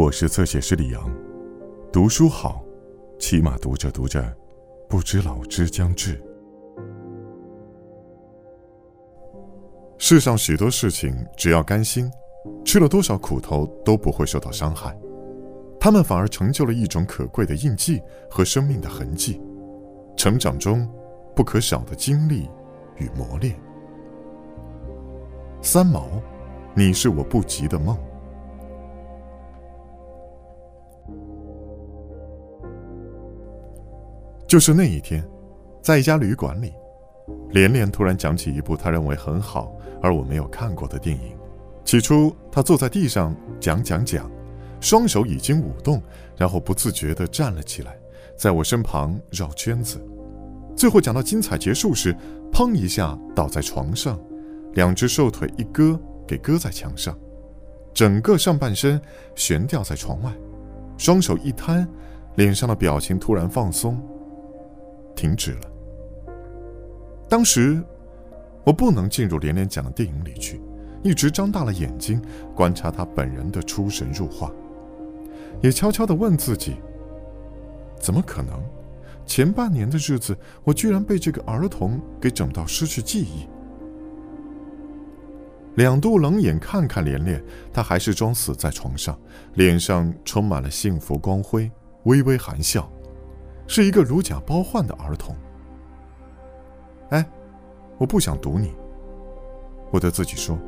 我是侧写师李阳，读书好，起码读着读着，不知老之将至。世上许多事情，只要甘心，吃了多少苦头都不会受到伤害，他们反而成就了一种可贵的印记和生命的痕迹，成长中不可少的经历与磨练。三毛，你是我不及的梦。就是那一天，在一家旅馆里，连连突然讲起一部他认为很好而我没有看过的电影。起初，他坐在地上讲讲讲，双手已经舞动，然后不自觉地站了起来，在我身旁绕圈子。最后讲到精彩结束时，砰一下倒在床上，两只瘦腿一搁，给搁在墙上，整个上半身悬吊在床外，双手一摊，脸上的表情突然放松。停止了。当时，我不能进入连连讲的电影里去，一直张大了眼睛观察他本人的出神入化，也悄悄地问自己：怎么可能？前半年的日子，我居然被这个儿童给整到失去记忆。两度冷眼看看连连，他还是装死在床上，脸上充满了幸福光辉，微微含笑。是一个如假包换的儿童。哎，我不想堵你。我对自己说。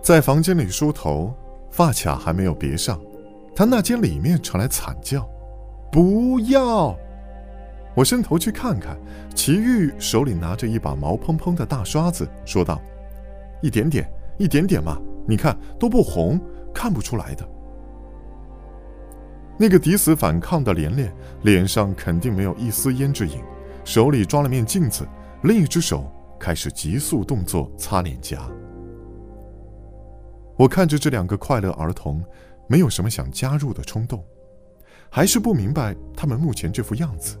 在房间里梳头，发卡还没有别上，他那间里面传来惨叫：“不要！”我伸头去看看，齐玉手里拿着一把毛蓬蓬的大刷子，说道：“一点点，一点点嘛，你看都不红，看不出来的。”那个抵死反抗的连连，脸上肯定没有一丝胭脂影，手里抓了面镜子，另一只手开始急速动作擦脸颊。我看着这两个快乐儿童，没有什么想加入的冲动，还是不明白他们目前这副样子，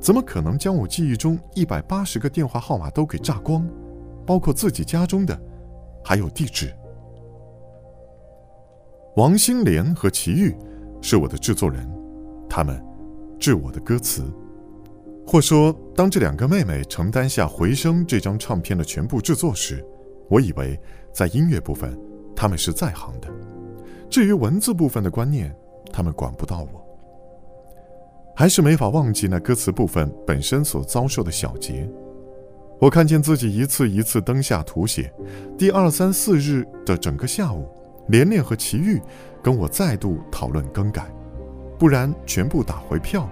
怎么可能将我记忆中一百八十个电话号码都给炸光，包括自己家中的，还有地址。王心莲和齐豫。是我的制作人，他们制我的歌词，或说，当这两个妹妹承担下《回声》这张唱片的全部制作时，我以为在音乐部分他们是在行的，至于文字部分的观念，他们管不到我。还是没法忘记那歌词部分本身所遭受的小劫。我看见自己一次一次灯下涂写，第二三四日的整个下午。连连和齐豫跟我再度讨论更改，不然全部打回票，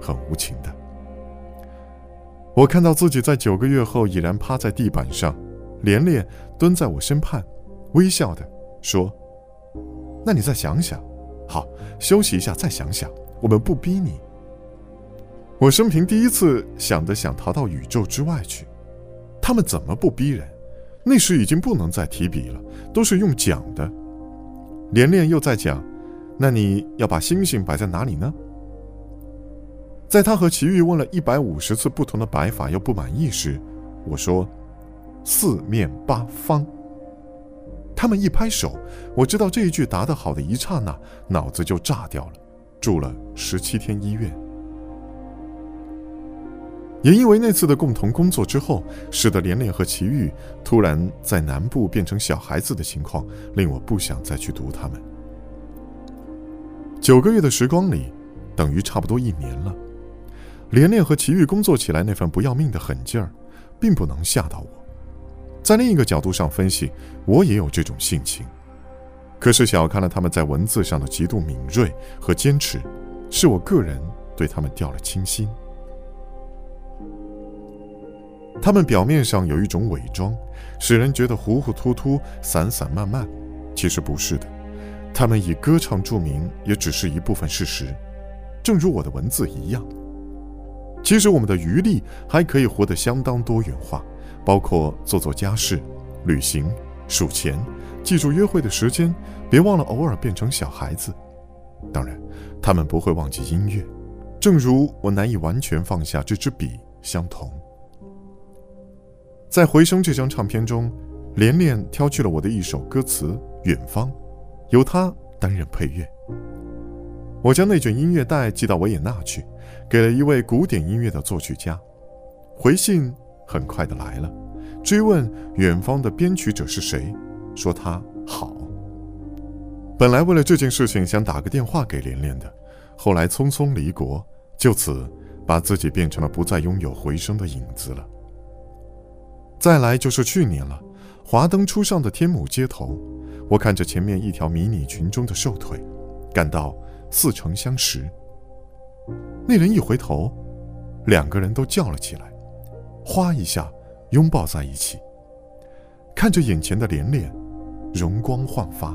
很无情的。我看到自己在九个月后已然趴在地板上，连连蹲在我身畔，微笑的说：“那你再想想，好，休息一下再想想，我们不逼你。”我生平第一次想的想逃到宇宙之外去，他们怎么不逼人？那时已经不能再提笔了，都是用讲的。连连又在讲，那你要把星星摆在哪里呢？在他和齐豫问了一百五十次不同的摆法又不满意时，我说：“四面八方。”他们一拍手，我知道这一句答得好的一刹那，脑子就炸掉了，住了十七天医院。也因为那次的共同工作之后，使得连连和奇遇突然在南部变成小孩子的情况，令我不想再去读他们。九个月的时光里，等于差不多一年了。连连和奇遇工作起来那份不要命的狠劲儿，并不能吓到我。在另一个角度上分析，我也有这种性情，可是小看了他们在文字上的极度敏锐和坚持，是我个人对他们掉了轻心。他们表面上有一种伪装，使人觉得糊糊涂涂、散散漫漫，其实不是的。他们以歌唱著名，也只是一部分事实。正如我的文字一样，其实我们的余力还可以活得相当多元化，包括做做家事、旅行、数钱，记住约会的时间，别忘了偶尔变成小孩子。当然，他们不会忘记音乐，正如我难以完全放下这支笔相同。在《回声》这张唱片中，连连挑去了我的一首歌词《远方》，由他担任配乐。我将那卷音乐带寄到维也纳去，给了一位古典音乐的作曲家。回信很快的来了，追问远方的编曲者是谁，说他好。本来为了这件事情想打个电话给连连的，后来匆匆离国，就此把自己变成了不再拥有回声的影子了。再来就是去年了，华灯初上的天母街头，我看着前面一条迷你裙中的瘦腿，感到。似曾相识。那人一回头，两个人都叫了起来，哗一下拥抱在一起。看着眼前的连连，容光焕发。